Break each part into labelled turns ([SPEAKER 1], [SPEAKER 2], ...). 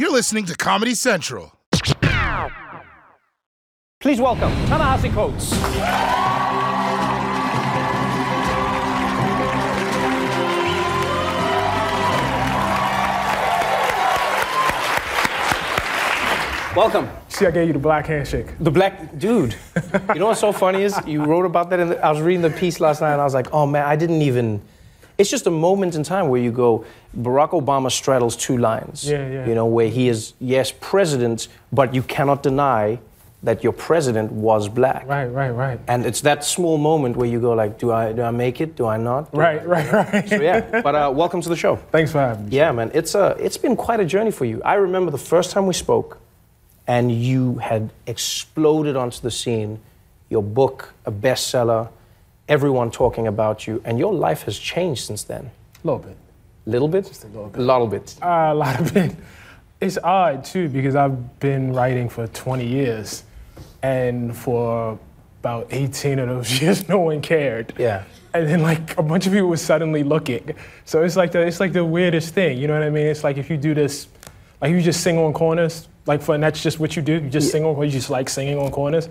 [SPEAKER 1] You're listening to Comedy Central.
[SPEAKER 2] Please welcome Ta-Nehisi Coates. Welcome.
[SPEAKER 3] See, I gave you the black handshake.
[SPEAKER 2] The black dude. you know what's so funny is you wrote about that. In the, I was reading the piece last night, and I was like, oh man, I didn't even. It's just a moment in time where you go. Barack Obama straddles two lines.
[SPEAKER 3] Yeah, yeah.
[SPEAKER 2] You know where he is yes president, but you cannot deny that your president was black.
[SPEAKER 3] Right, right, right.
[SPEAKER 2] And it's that small moment where you go like, do I do I make it? Do I not? Do
[SPEAKER 3] Right, right, right.
[SPEAKER 2] So yeah. But uh, welcome to the show.
[SPEAKER 3] Thanks for having me.
[SPEAKER 2] Yeah, man. It's uh, it's been quite a journey for you. I remember the first time we spoke, and you had exploded onto the scene. Your book, a bestseller, everyone talking about you, and your life has changed since then.
[SPEAKER 3] A little bit.
[SPEAKER 2] Little bit. Just
[SPEAKER 3] a little bit.
[SPEAKER 2] A little bit.
[SPEAKER 3] Uh, a lot of it. It's odd too because I've been writing for 20 years, and for about 18 of those years, no one cared.
[SPEAKER 2] Yeah.
[SPEAKER 3] And then like a bunch of people were suddenly looking. So it's like the it's like the weirdest thing. You know what I mean? It's like if you do this, like you just sing on corners, like for and that's just what you do. You just sing on you just like singing on corners.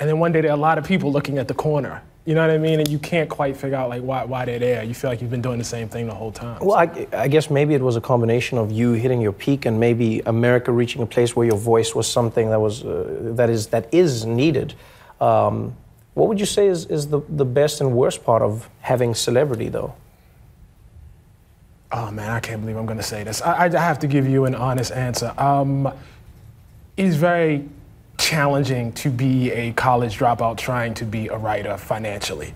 [SPEAKER 3] And then one day there are a lot of people looking at the corner. You know what I mean? And you can't quite figure out like why why they're there. You feel like you've been doing the same thing the whole time.
[SPEAKER 2] Well, I, I guess maybe it was a combination of you hitting your peak and maybe America reaching a place where your voice was something that was uh, that is that is needed. Um, what would you say is, is the, the best and worst part of having celebrity, though?
[SPEAKER 3] Oh man, I can't believe I'm going to say this. I, I have to give you an honest answer. Um, it's very challenging to be a college dropout trying to be a writer financially.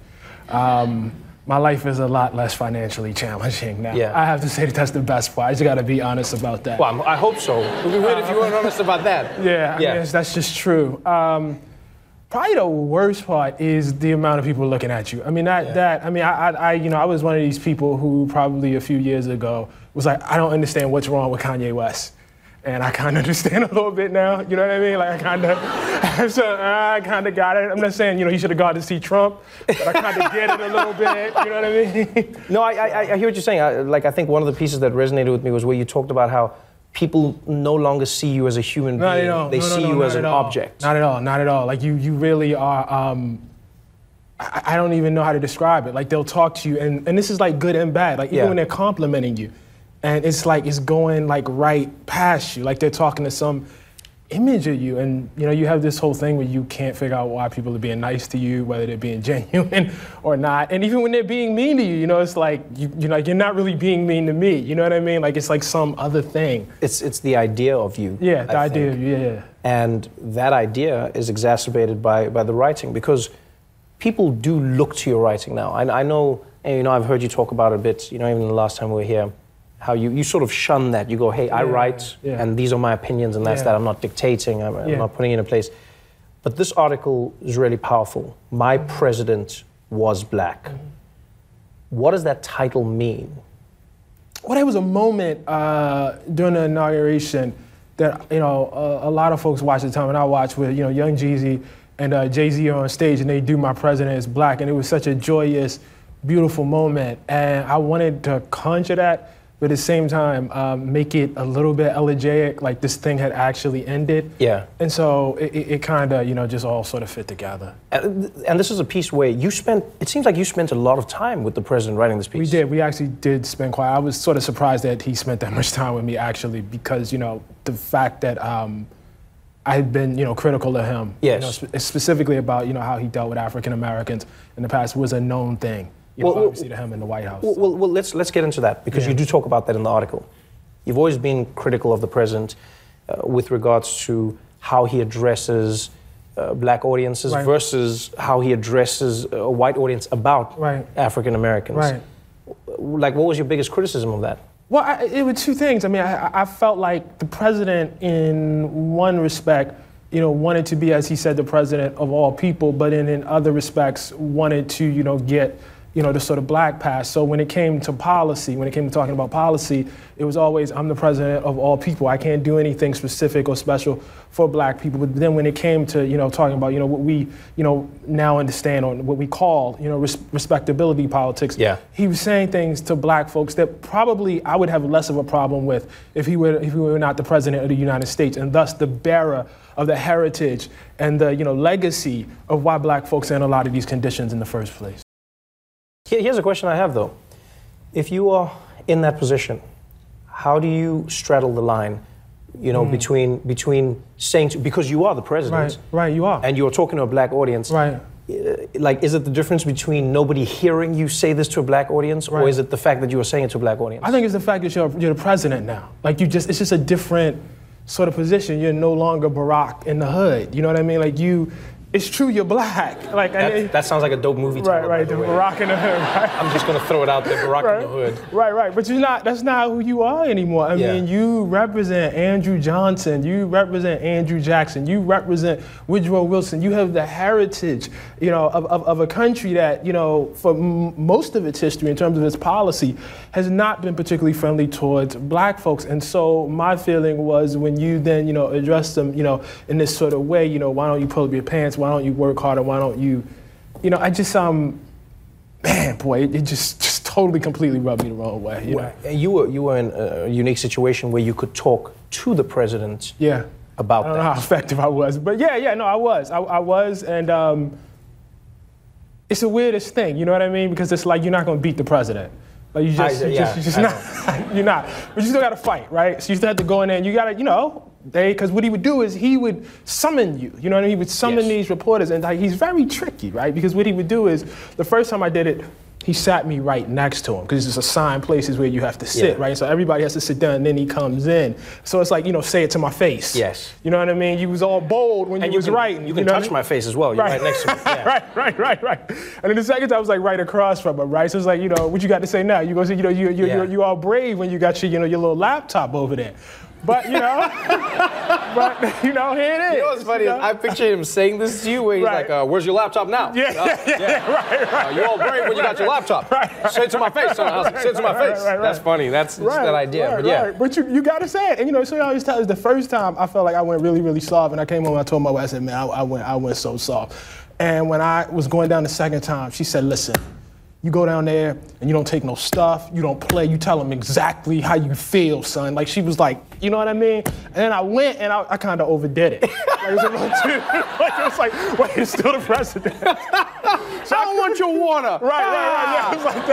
[SPEAKER 3] Um, my life is a lot less financially challenging now.
[SPEAKER 2] Yeah.
[SPEAKER 3] I have to say that that's the best part. I just got to be honest about that.
[SPEAKER 2] Well, I'm- I hope so. It would be weird if you weren't honest about that.
[SPEAKER 3] Yeah, I
[SPEAKER 2] Yeah.
[SPEAKER 3] mean, that's just true. Um, probably the worst part is the amount of people looking at you. I mean, that, that I mean, I, I, I, you know, I was one of these people who probably a few years ago was like, I don't understand what's wrong with Kanye West. And I kind of understand a little bit now. You know what I mean? Like I kind of, so I kind of got it. I'm not saying you know he should have gone to see Trump, but I kind of get it a little bit. You know what I mean?
[SPEAKER 2] No, I, I, I hear what you're saying. I, like, I think one of the pieces that resonated with me was where you talked about how people no longer see you as a human
[SPEAKER 3] Not
[SPEAKER 2] being.
[SPEAKER 3] at all.
[SPEAKER 2] They
[SPEAKER 3] No, no,
[SPEAKER 2] see
[SPEAKER 3] no,
[SPEAKER 2] you as an
[SPEAKER 3] all.
[SPEAKER 2] object.
[SPEAKER 3] Not at all. Not at all. Like you, you really are. Um, I, I don't even know how to describe it. Like they'll talk to you, and, and this is like good and bad. Like even
[SPEAKER 2] Yeah.
[SPEAKER 3] when they're complimenting you, and it's like it's going like right past you. Like they're talking to some image of you, and you know you have this whole thing where you can't figure out why people are being nice to you, whether they're being genuine or not. And even when they're being mean to you, you know it's like you, you're like you're not really being mean to me. You know what I mean? Like it's like some other thing.
[SPEAKER 2] It's, it's the idea of you.
[SPEAKER 3] Yeah, the
[SPEAKER 2] I
[SPEAKER 3] idea.
[SPEAKER 2] think.
[SPEAKER 3] Yeah.
[SPEAKER 2] And that idea is exacerbated by, by the writing because people do look to your writing now. I, I know, and, you know, I've heard you talk about it a bit, you know, even the last time we were here, how you, you sort of shun that. You go, hey, I
[SPEAKER 3] Yeah,
[SPEAKER 2] write,
[SPEAKER 3] yeah.
[SPEAKER 2] and these are my opinions, and that's
[SPEAKER 3] Yeah.
[SPEAKER 2] that. I'm not dictating, I'm, I'm not putting it in a place. But this article is really powerful. My president was black.
[SPEAKER 3] Mm-hmm.
[SPEAKER 2] What does that title mean?
[SPEAKER 3] Well, there was a moment uh, during the inauguration that you know a, a lot of folks watched at the time, and I watched with you know Young Jeezy and uh, Jay Z on stage, and they do "My President Is Black," and it was such a joyous, beautiful moment, and I wanted to conjure that, but at the same time um, make it a little bit elegiac, like this thing had actually ended.
[SPEAKER 2] Yeah.
[SPEAKER 3] And so it, it, it kind of you know just all sort of fit together.
[SPEAKER 2] And, and this is a piece where you spent, it seems like you spent a lot of time with the president writing this piece.
[SPEAKER 3] We did. We actually did spend quite. I was sort of surprised that he spent that much time with me, actually, because you know the fact that um, I had been you know critical of him.
[SPEAKER 2] Yes.
[SPEAKER 3] You know, spe- specifically about you know how he dealt with African Americans in the past was a known thing. You know,
[SPEAKER 2] Well, well,
[SPEAKER 3] to him in the White House.
[SPEAKER 2] Well, well, well, let's let's get into that because
[SPEAKER 3] Yeah.
[SPEAKER 2] you do talk about that in the article. You've always been critical of the president uh, with regards to how he addresses uh, black audiences
[SPEAKER 3] Right.
[SPEAKER 2] versus how he addresses a white audience about
[SPEAKER 3] Right.
[SPEAKER 2] African Americans.
[SPEAKER 3] Right.
[SPEAKER 2] Like, what was your biggest criticism of that?
[SPEAKER 3] Well, I, it was two things. I mean, I, I felt like the president, in one respect, you know, wanted to be, as he said, the president of all people, but in, in other respects, wanted to, you know, get you know, the sort of black past. So when it came to policy, when it came to talking about policy, it was always, I'm the president of all people. I can't do anything specific or special for black people. But then when it came to, you know, talking about, you know, what we, you know, now understand or what we call, you know, res- respectability politics,
[SPEAKER 2] Yeah.
[SPEAKER 3] he was saying things to black folks that probably I would have less of a problem with if he were, if he were not the president of the United States and thus the bearer of the heritage and the, you know, legacy of why black folks are in a lot of these conditions in the first place.
[SPEAKER 2] Here- Here's a question I have though. If you are in that position, how do you straddle the line, you know, between between saying to, because you are the president.
[SPEAKER 3] Right, right, you are.
[SPEAKER 2] and you're talking to a black audience,
[SPEAKER 3] Right.
[SPEAKER 2] uh, Like, is it the difference between nobody hearing you say this to a black audience, or is it the fact that you are saying it to a black audience?
[SPEAKER 3] I think it's the fact that you're, you're the president now. Like you just, it's just a different sort of position. You're no longer Barack in the hood. You know what I mean? Like you, it's true you're black. Like
[SPEAKER 2] that,
[SPEAKER 3] it-
[SPEAKER 2] that sounds like a dope movie title.
[SPEAKER 3] right, right,
[SPEAKER 2] the.
[SPEAKER 3] Barack in the hood. Right.
[SPEAKER 2] I'm just gonna throw it out there, Barack in the hood.
[SPEAKER 3] Right, right. But you're not that's not who you are anymore. I
[SPEAKER 2] Yeah.
[SPEAKER 3] mean, you represent Andrew Johnson, you represent Andrew Jackson, you represent Woodrow Wilson. You have the heritage, you know, of, of, of a country that, you know, for m- most of its history in terms of its policy has not been particularly friendly towards black folks. And so my feeling was when you then, you know, address them, you know, in this sort of way, you know, why don't you pull up your pants? Why don't you work harder? Why don't you, you know, I just um man, boy, it, it just just totally completely rubbed me the wrong way. You know?
[SPEAKER 2] And You were you were in a unique situation where you could talk to the president
[SPEAKER 3] Yeah.
[SPEAKER 2] about
[SPEAKER 3] I don't
[SPEAKER 2] that.
[SPEAKER 3] know how effective I was, but yeah, yeah, no, I was, I, I was, and um, it's the weirdest thing, you know what I mean? Because it's like you're not gonna beat the president. Like you just,
[SPEAKER 2] I-
[SPEAKER 3] you
[SPEAKER 2] yeah,
[SPEAKER 3] just, you're just not, you're not. But you still gotta fight, right? So you still have to go in there and you gotta, you know, they, because what he would do is he would summon you. You know what I mean? He would summon
[SPEAKER 2] Yes.
[SPEAKER 3] these reporters, and like he's very tricky, right? Because what he would do is the first time I did it. He sat me right next to him because it's assigned places where you have to sit,
[SPEAKER 2] Yeah.
[SPEAKER 3] right? So everybody has to sit down, and then he comes in. So it's like you know, say it to my face.
[SPEAKER 2] Yes.
[SPEAKER 3] You know what I mean? You was all bold when
[SPEAKER 2] And
[SPEAKER 3] you
[SPEAKER 2] you
[SPEAKER 3] was
[SPEAKER 2] can,
[SPEAKER 3] writing.
[SPEAKER 2] you can
[SPEAKER 3] know
[SPEAKER 2] touch
[SPEAKER 3] I mean?
[SPEAKER 2] my face as well. You're right, next to me. Yeah.
[SPEAKER 3] right, right, right, right. And then the second time I was like right across from him, right? So it's like, you know, what you got to say now? You go say, you know, you you
[SPEAKER 2] Yeah.
[SPEAKER 3] you you all brave when you got your, you know, your little laptop over there. But you know, but you know, here it is.
[SPEAKER 2] You know what's funny?
[SPEAKER 3] you know?
[SPEAKER 2] I picture him saying this to you where he's
[SPEAKER 3] Right.
[SPEAKER 2] like, uh, "Where's your laptop now?"
[SPEAKER 3] Yeah,
[SPEAKER 2] Uh,
[SPEAKER 3] yeah, yeah, right, right.
[SPEAKER 2] Uh, you all brave when you got your laptop. Right, Say it to my face, son. I'll Say it to my face.
[SPEAKER 3] right, right.
[SPEAKER 2] That's funny. That's that idea.
[SPEAKER 3] Right,
[SPEAKER 2] but yeah,
[SPEAKER 3] right. But you, you got to say it. And you know, so I always tell us the first time I felt like I went really, really soft. And I came home and I told my wife, I said, man, I, I went, I went so soft. And when I was going down the second time, she said, listen, you go down there and you don't take no stuff, you don't play, you tell them exactly how you feel, son. Like she was like, you know what I mean? And then I went and I, I kind of overdid it. Like, it was a little too, like it was like, wait, it's still the president. So I don't want your water. Right, right, right. Yeah, it was like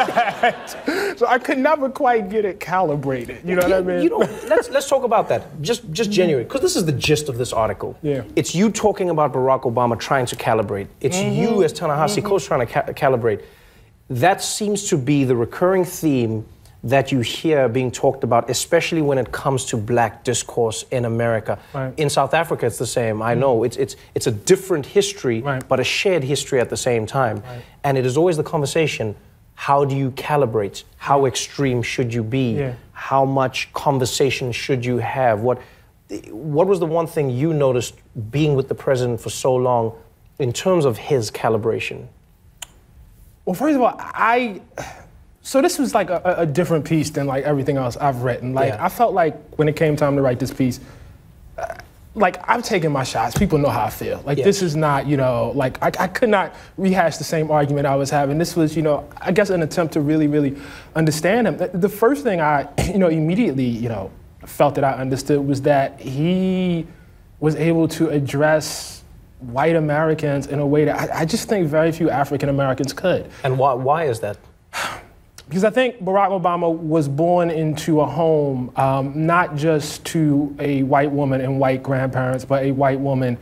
[SPEAKER 3] that. So I could never quite get it calibrated. You know what I mean?
[SPEAKER 2] You know, let's let's talk about that. Just just genuine, because this is the gist of this article.
[SPEAKER 3] Yeah.
[SPEAKER 2] It's you talking about Barack Obama trying to calibrate. It's
[SPEAKER 3] Mm-hmm.
[SPEAKER 2] you as Ta-Nehisi Coates trying to ca- calibrate. That seems to be the recurring theme that you hear being talked about, especially when it comes to black discourse in America.
[SPEAKER 3] Right.
[SPEAKER 2] In South Africa, it's the same. I know mm-hmm. it's it's it's a different history,
[SPEAKER 3] Right.
[SPEAKER 2] but a shared history at the same time. And it is always the conversation: How do you calibrate? How extreme should you be?
[SPEAKER 3] Yeah.
[SPEAKER 2] how much conversation should you have? What, what was the one thing you noticed being with the president for so long in terms of his calibration?
[SPEAKER 3] Well, first of all, I. So this was like a, a different piece than like everything else I've written. Like
[SPEAKER 2] Yeah.
[SPEAKER 3] I felt like when it came time to write this piece, uh, like I've taken my shots. People know how I feel. Like this is not, you know, like I, I could not rehash the same argument I was having. This was, you know, I guess an attempt to really, really understand him. The first thing I, you know, immediately, you know, felt that I understood was that he was able to address white Americans in a way that I, I just think very few African Americans could.
[SPEAKER 2] And why, why is that?
[SPEAKER 3] Because I think Barack Obama was born into a home, um, not just to a white woman and white grandparents, but a white woman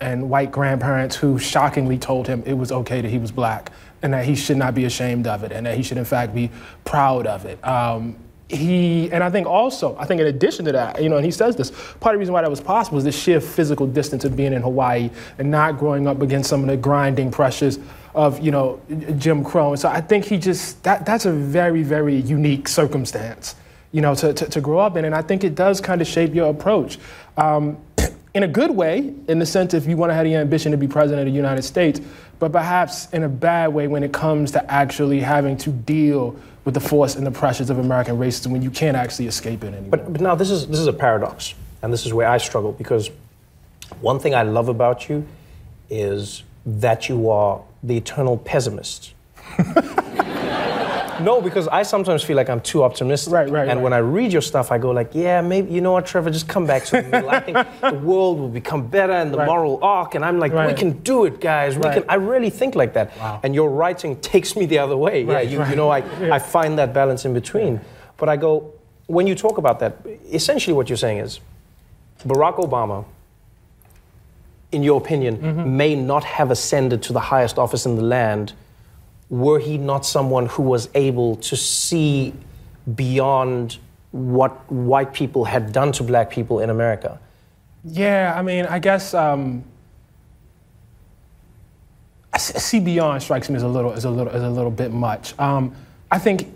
[SPEAKER 3] and white grandparents who shockingly told him it was okay that he was black and that he should not be ashamed of it and that he should, in fact, be proud of it. Um, he, and I think also, I think in addition to that, you know, and he says this, part of the reason why that was possible is the sheer physical distance of being in Hawaii and not growing up against some of the grinding pressures of, you know, Jim Crow. And so I think he just, that, that's a very, very unique circumstance, you know, to, to, to grow up in. And I think it does kind of shape your approach. Um, in a good way, in the sense if you want to have the ambition to be president of the United States, but perhaps in a bad way when it comes to actually having to deal with the force and the pressures of American racism when you can't actually escape it anymore.
[SPEAKER 2] But, but now this is this is a paradox, and this is where I struggle because one thing I love about you is that you are the eternal pessimist. no, because I sometimes feel like I'm too optimistic.
[SPEAKER 3] Right, right,
[SPEAKER 2] And
[SPEAKER 3] right.
[SPEAKER 2] when I read your stuff, I go like, yeah, maybe you know what, Trevor, just come back to the middle. I think the world will become better and the
[SPEAKER 3] Right.
[SPEAKER 2] moral arc, and I'm like, we can do it, guys. We
[SPEAKER 3] Right.
[SPEAKER 2] can. I really think like that.
[SPEAKER 3] Wow.
[SPEAKER 2] And your writing takes me the other way.
[SPEAKER 3] Right,
[SPEAKER 2] yeah, you, you know, I,
[SPEAKER 3] Yeah.
[SPEAKER 2] I find that balance in between. But I go, when you talk about that, essentially what you're saying is Barack Obama, in your opinion,
[SPEAKER 3] Mm-hmm.
[SPEAKER 2] may not have ascended to the highest office in the land were he not someone who was able to see beyond what white people had done to black people in America.
[SPEAKER 3] Yeah, I mean, I guess um, see beyond strikes me as a little as a little as a little bit much. Um, I think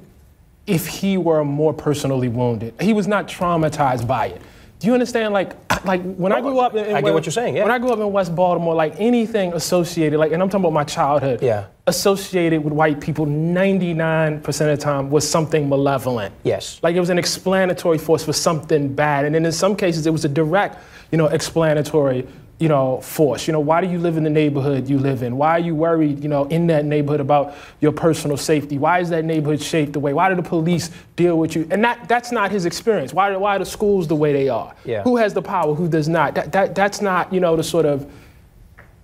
[SPEAKER 3] if he were more personally wounded, he was not traumatized by it. Do you understand? Like, like when I grew up, in,
[SPEAKER 2] I get
[SPEAKER 3] West-
[SPEAKER 2] what you're saying, yeah.
[SPEAKER 3] When I grew up in West Baltimore, like anything associated, like, and I'm talking about my childhood,
[SPEAKER 2] Yeah.
[SPEAKER 3] associated with white people, 99% of the time was something malevolent.
[SPEAKER 2] Yes.
[SPEAKER 3] Like it was an explanatory force for something bad. And then in some cases, it was a direct, you know, explanatory, you know, force. You know, why do you live in the neighborhood you live in? Why are you worried, you know, in that neighborhood about your personal safety? Why is that neighborhood shaped the way? Why do the police deal with you? And that, that's not his experience. Why, why are the schools the way they are?
[SPEAKER 2] Yeah.
[SPEAKER 3] Who has the power? Who does not? That, that, that's not, you know, the sort of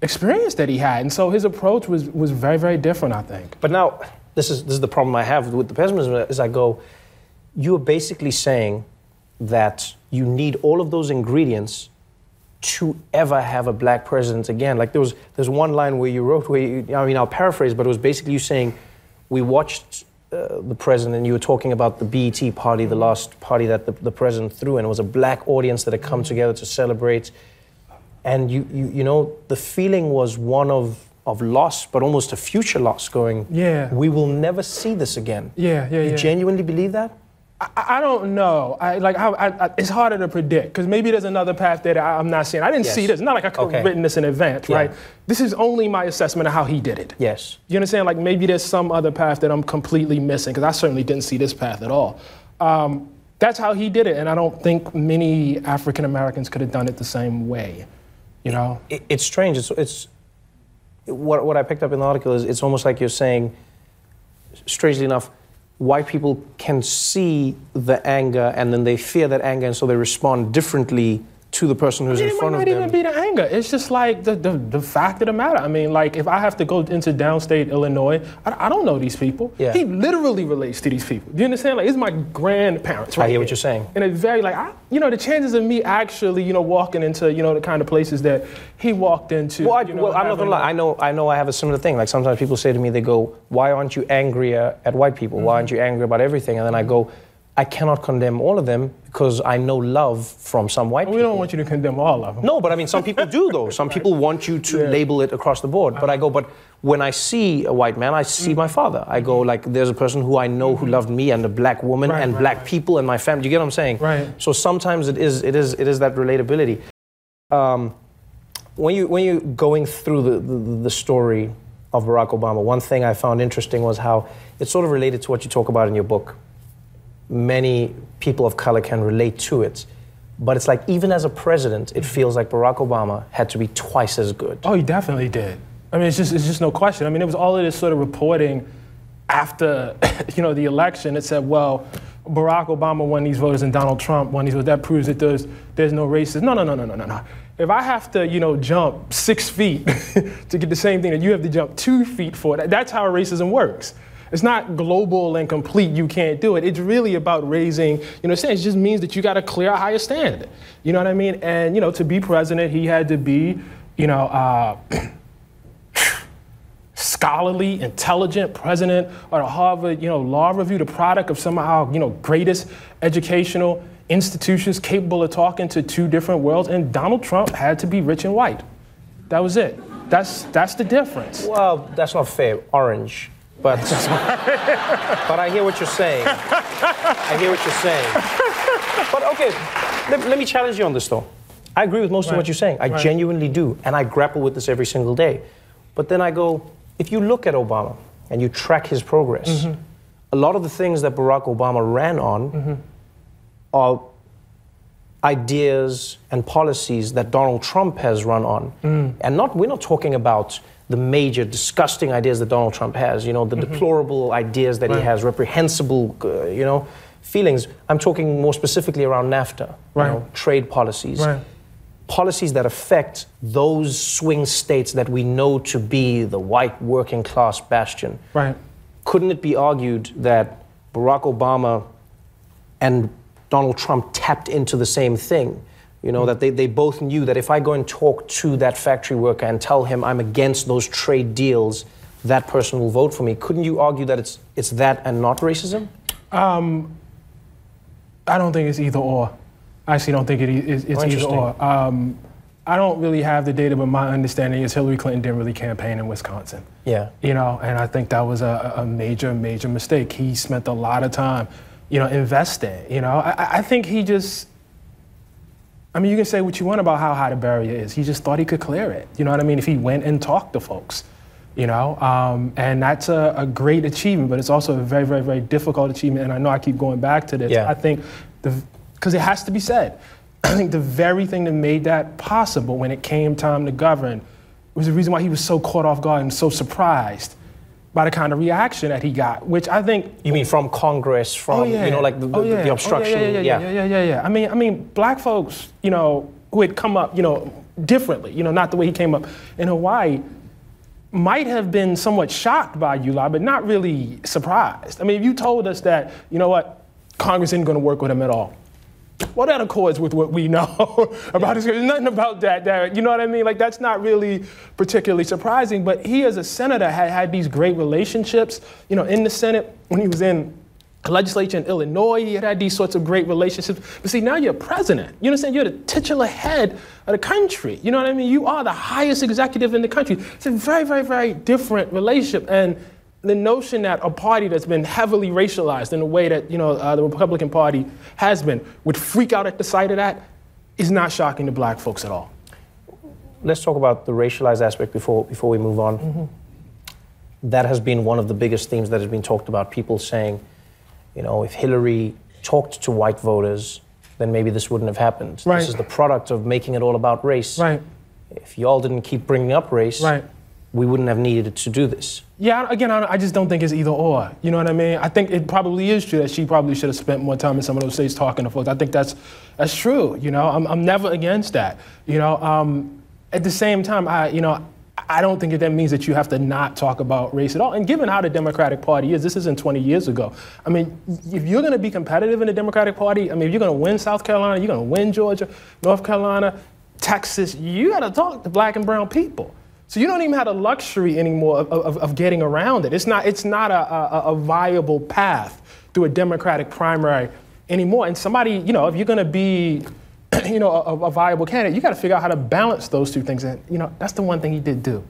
[SPEAKER 3] experience that he had. And so his approach was, was very, very different, I think.
[SPEAKER 2] But now, this is, this is the problem I have with the pessimism is I go, you're basically saying that you need all of those ingredients to ever have a black president again. Like there was there's one line where you wrote where you, I mean I'll paraphrase, but it was basically you saying we watched uh, the president and you were talking about the BET party, the last party that the, the president threw, and it was a black audience that had come together to celebrate. And you, you you know the feeling was one of of loss, but almost a future loss. Going,
[SPEAKER 3] Yeah.
[SPEAKER 2] we will never see this again.
[SPEAKER 3] Yeah, yeah,
[SPEAKER 2] You
[SPEAKER 3] yeah.
[SPEAKER 2] genuinely believe that?
[SPEAKER 3] I, I don't know. I like I, I, it's harder to predict because maybe there's another path that I, I'm not seeing. I didn't
[SPEAKER 2] Yes.
[SPEAKER 3] see this. It's not like I could have written this in advance,
[SPEAKER 2] Yeah.
[SPEAKER 3] right? This is only my assessment of how he did it.
[SPEAKER 2] Yes.
[SPEAKER 3] You understand? Like maybe there's some other path that I'm completely missing because I certainly didn't see this path at all. Um, that's how he did it, and I don't think many African Americans could have done it the same way. You know?
[SPEAKER 2] it, it's strange. It's, it's what, what I picked up in the article is it's almost like you're saying, strangely enough, white people can see the anger and then they fear that anger and so they respond differently to the person who's in
[SPEAKER 3] it might
[SPEAKER 2] of
[SPEAKER 3] not
[SPEAKER 2] them.
[SPEAKER 3] even be the anger. It's just like the, the, the fact of the matter. I mean, like if I have to go into downstate Illinois, I, I don't know these people.
[SPEAKER 2] Yeah.
[SPEAKER 3] He literally relates to these people. Do you understand? Like it's my grandparents. Right
[SPEAKER 2] hear what you're saying.
[SPEAKER 3] And it's very like, I, you know, the chances of me actually, you know, walking into, you know, the kind of places that he walked into.
[SPEAKER 2] Well, I,
[SPEAKER 3] you know,
[SPEAKER 2] well, I'm not gonna lie. I know, I know. I have a similar thing. Like sometimes people say to me, they go, "Why aren't you angrier at white people? Why mm-hmm. aren't you angry about everything?" And then I go, "I cannot condemn all of them because I know love from some white people.
[SPEAKER 3] We
[SPEAKER 2] people."
[SPEAKER 3] don't want you to condemn all of them.
[SPEAKER 2] No, but I mean, some people do though. Some people want you to
[SPEAKER 3] Yeah.
[SPEAKER 2] label it across the board. But I go, but when I see a white man, I see my father. I go like, there's a person who I know who loved me, and a black woman,
[SPEAKER 3] Right,
[SPEAKER 2] and
[SPEAKER 3] right,
[SPEAKER 2] black
[SPEAKER 3] right.
[SPEAKER 2] people, and my family. Do you get what I'm saying?
[SPEAKER 3] Right.
[SPEAKER 2] So sometimes it is, it is, it is that relatability. Um, when you when you're going through the, the the story of Barack Obama, one thing I found interesting was how it's sort of related to what you talk about in your book many people of color can relate to it. But it's like, even as a president, it mm-hmm. feels like Barack Obama had to be twice as good.
[SPEAKER 3] Oh, he definitely did. I mean, it's just, it's just no question. I mean, it was all of this sort of reporting after, you know, the election. It said, well, Barack Obama won these voters and Donald Trump won these voters. That proves that there's, there's no racism. No, no, no, no, no, no, no. If I have to, you know, jump six feet to get the same thing that you have to jump two feet for, that, that's how racism works. It's not global and complete, you can't do it. It's really about raising, you know, it just means that you got to clear a higher standard. You know what I mean? And, you know, to be president, he had to be, you know, uh, scholarly, intelligent president of the Harvard, you know, Law Review, the product of some of our, you know, greatest educational institutions capable of talking to two different worlds. And Donald Trump had to be rich and white. That was it. That's that's the difference.
[SPEAKER 2] Well, that's not fair. Orange. But, but I hear what you're saying. I hear what you're saying. But okay, let, let me challenge you on this though. I agree with most of what you're saying. I
[SPEAKER 3] Right.
[SPEAKER 2] genuinely do. And I grapple with this every single day. But then I go, if you look at Obama and you track his progress,
[SPEAKER 3] Mm-hmm.
[SPEAKER 2] a lot of the things that Barack Obama ran on
[SPEAKER 3] Mm-hmm.
[SPEAKER 2] are ideas and policies that Donald Trump has run on.
[SPEAKER 3] Mm.
[SPEAKER 2] And not we're not talking about the major disgusting ideas that Donald Trump has, you know, the deplorable ideas that he
[SPEAKER 3] Mm-hmm.
[SPEAKER 2] Has, reprehensible, uh, you know, feelings. I'm talking more specifically around NAFTA,
[SPEAKER 3] Right.
[SPEAKER 2] you know, trade policies.
[SPEAKER 3] Right.
[SPEAKER 2] Policies that affect those swing states that we know to be the white working class bastion
[SPEAKER 3] Right.
[SPEAKER 2] couldn't it be argued that Barack Obama and Donald Trump tapped into the same thing? You know, that they, they both knew that if I go and talk to that factory worker and tell him I'm against those trade deals, that person will vote for me. Couldn't you argue that it's, it's that and not racism?
[SPEAKER 3] I don't think it's either or. I actually don't think it is, it's
[SPEAKER 2] Oh,
[SPEAKER 3] either or. Um, I don't really have the data, but my understanding is Hillary Clinton didn't really campaign in Wisconsin.
[SPEAKER 2] Yeah.
[SPEAKER 3] You know, and I think that was a, a major, major mistake. He spent a lot of time, you know, invest in. You know, I, I- think he just. I mean, you can say what you want about how high the barrier is. He just thought he could clear it. You know what I mean? If he went and talked to folks, you know, um, and that's a, a great achievement, but it's also a very, very, very difficult achievement. And I know I keep going back to this.
[SPEAKER 2] Yeah.
[SPEAKER 3] I think the because it has to be said. I think the very thing that made that possible when it came time to govern was the reason why he was so caught off guard and so surprised by the kind of reaction that he got, which I think
[SPEAKER 2] You mean from Congress, from, oh, you know, like the,
[SPEAKER 3] oh,
[SPEAKER 2] oh,
[SPEAKER 3] yeah.
[SPEAKER 2] the
[SPEAKER 3] Oh,
[SPEAKER 2] obstruction?
[SPEAKER 3] yeah, yeah, yeah, yeah, yeah, yeah, yeah. I mean, I mean, black folks, you know, who had come up, you know, differently, you know, not the way he came up in Hawaii, might have been somewhat shocked by Uli, but not really surprised. I mean, if you told us that, you know what, Congress isn't going to work with him at all. Well, that accords with what we know about his. There's nothing about that, that. You know what I mean? Like that's not really particularly surprising. But he, as a senator, had had these great relationships. You know, in the Senate when he was in the legislature in Illinois, he had had these sorts of great relationships. But see, now you're president. You understand? You're the titular head of the country. You know what I mean? You are the highest executive in the country. It's a very, very, very different relationship. And the notion that a party that's been heavily racialized in the way that you know uh, the Republican Party has been would freak out at the sight of that is not shocking to black folks at all.
[SPEAKER 2] let's talk about the racialized aspect before before we move on.
[SPEAKER 3] Mm-hmm.
[SPEAKER 2] That has been one of the biggest themes that has been talked about. People saying, you know, if Hillary talked to white voters, then maybe this wouldn't have happened.
[SPEAKER 3] Right.
[SPEAKER 2] This is the product of making it all about race.
[SPEAKER 3] Right.
[SPEAKER 2] If y'all didn't keep bringing up race,
[SPEAKER 3] Right.
[SPEAKER 2] We wouldn't have needed to do this.
[SPEAKER 3] Yeah, again, I just don't think it's either or. You know what I mean? I think it probably is true that she probably should have spent more time in some of those states talking to folks. I think that's that's true. You know, I'm, I'm never against that. You know, um, at the same time, I you know. I don't think that that means that you have to not talk about race at all. And given how the Democratic Party is, this isn't 20 years ago. I mean, if you're going to be competitive in the Democratic Party, I mean, if you're going to win South Carolina, you're going to win Georgia, North Carolina, Texas, you got to talk to black and brown people. So you don't even have the luxury anymore of, of, of getting around it. It's not, it's not a, a, a viable path through a Democratic primary anymore. And somebody, you know, if you're going to be, you know, a, a viable candidate, you got to figure out how to balance those two things. And, you know, that's the one thing he did do.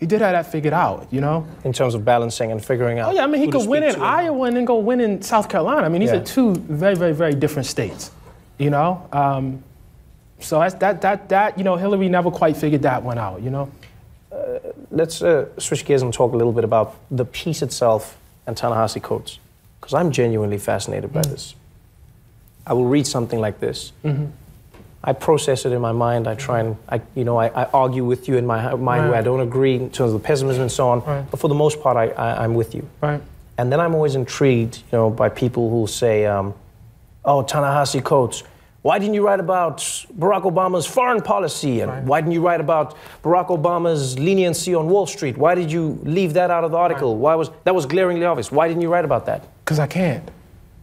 [SPEAKER 3] He did have that figured out, you know?
[SPEAKER 2] In terms of balancing and figuring out.
[SPEAKER 3] Oh, yeah, I mean, he could win in
[SPEAKER 2] to.
[SPEAKER 3] Iowa and then go win in South Carolina. I mean, these
[SPEAKER 2] Yeah.
[SPEAKER 3] are two very, very, very different states, you know? Um, so that's, that, that, that, you know, Hillary never quite figured that one out, you know?
[SPEAKER 2] Let's uh, switch gears and talk a little bit about the piece itself and Ta-Nehisi Coates, because I'm genuinely fascinated by this. I will read something like this. I process it in my mind. I try and, I, you know, I, I argue with you in my mind where I don't agree in terms of the pessimism and so on.
[SPEAKER 3] Right.
[SPEAKER 2] But for the most part, I, I, I'm with you.
[SPEAKER 3] Right.
[SPEAKER 2] And then I'm always intrigued, you know, by people who say, um, "Oh, Ta-Nehisi Coates, why didn't you write about Barack Obama's foreign policy? And
[SPEAKER 3] Right.
[SPEAKER 2] why didn't you write about Barack Obama's leniency on Wall Street? Why did you leave that out of the article? Why was that was glaringly obvious? Why didn't you write about that?"
[SPEAKER 3] Because I can't.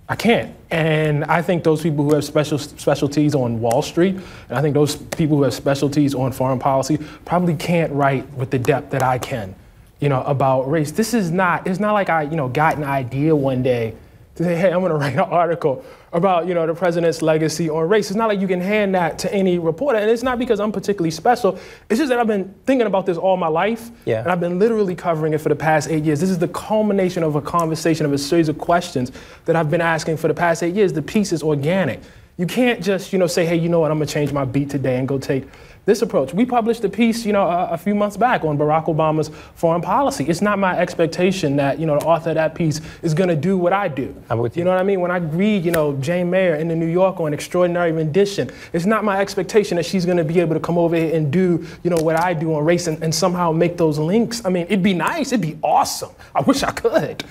[SPEAKER 3] I can't. And I think those people who have special specialties on Wall Street, and I think those people who have specialties on foreign policy, probably can't write with the depth that I can, you know, about race. This is not. It's not like I, you know, got an idea one day to say, hey, I'm going to write an article about, you know, the president's legacy on race. It's not like you can hand that to any reporter, and it's not because I'm particularly special. It's just that I've been thinking about this all my life,
[SPEAKER 2] Yeah.
[SPEAKER 3] and I've been literally covering it for the past eight years. This is the culmination of a conversation of a series of questions that I've been asking for the past eight years. The piece is organic. You can't just, you know, say, hey, you know what, I'm gonna change my beat today and go take this approach. We published a piece, you know, a, a, few months back on Barack Obama's foreign policy. It's not my expectation that, you know, the author of that piece is going to do what I do.
[SPEAKER 2] I'm with you.
[SPEAKER 3] You know what I mean? When I read, you know, Jane Mayer in the New Yorker on Extraordinary Rendition, it's not my expectation that she's going to be able to come over here and do, you know, what I do on race and, and somehow make those links. I mean, it'd be nice. It'd be awesome. I wish I could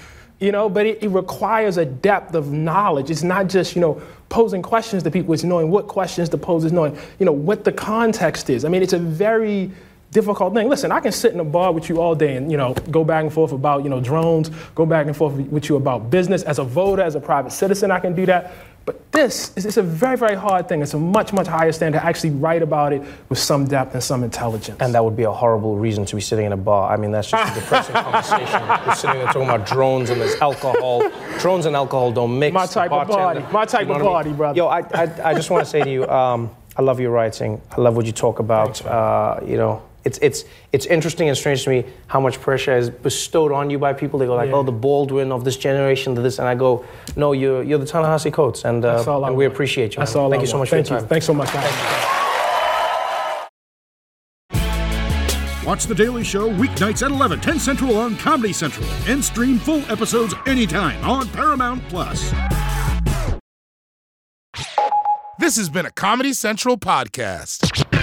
[SPEAKER 3] you know, but it, it, requires a depth of knowledge. It's not just, you know, posing questions to people, it's knowing what questions to pose, is knowing, you know, what the context is. I mean, it's a very difficult thing. Listen, I can sit in a bar with you all day and, you know, go back and forth about, you know, drones, go back and forth with you about business. As a voter, as a private citizen, I can do that. But this is a very, very hard thing. It's a much, much higher standard to actually write about it with some depth and some intelligence.
[SPEAKER 2] And that would be a horrible reason to be sitting in a bar. I mean, that's just a depressing conversation. You're sitting there talking about drones and there's alcohol. Drones and alcohol don't mix.
[SPEAKER 3] My type of party. My type you know of party, I mean? brother.
[SPEAKER 2] Yo, I, I, I, just want to say to you, um, I love your writing. I love what you talk about.
[SPEAKER 3] Thanks,
[SPEAKER 2] uh, you know, it's it's it's interesting and strange to me how much pressure is bestowed on you by people. They go like, yeah. "Oh, the Baldwin of this generation, this," and I go, "No, you're you're the Ta-Nehisi Coates, and, uh, and we appreciate you.
[SPEAKER 3] That's all.
[SPEAKER 2] Thank
[SPEAKER 3] I
[SPEAKER 2] you so much
[SPEAKER 3] Thank
[SPEAKER 2] for your
[SPEAKER 3] you. time. Thanks so much.
[SPEAKER 4] Watch The Daily Show weeknights at 11, 10 Central on Comedy Central, and stream full episodes anytime on Paramount Plus.
[SPEAKER 1] This has been a Comedy Central podcast.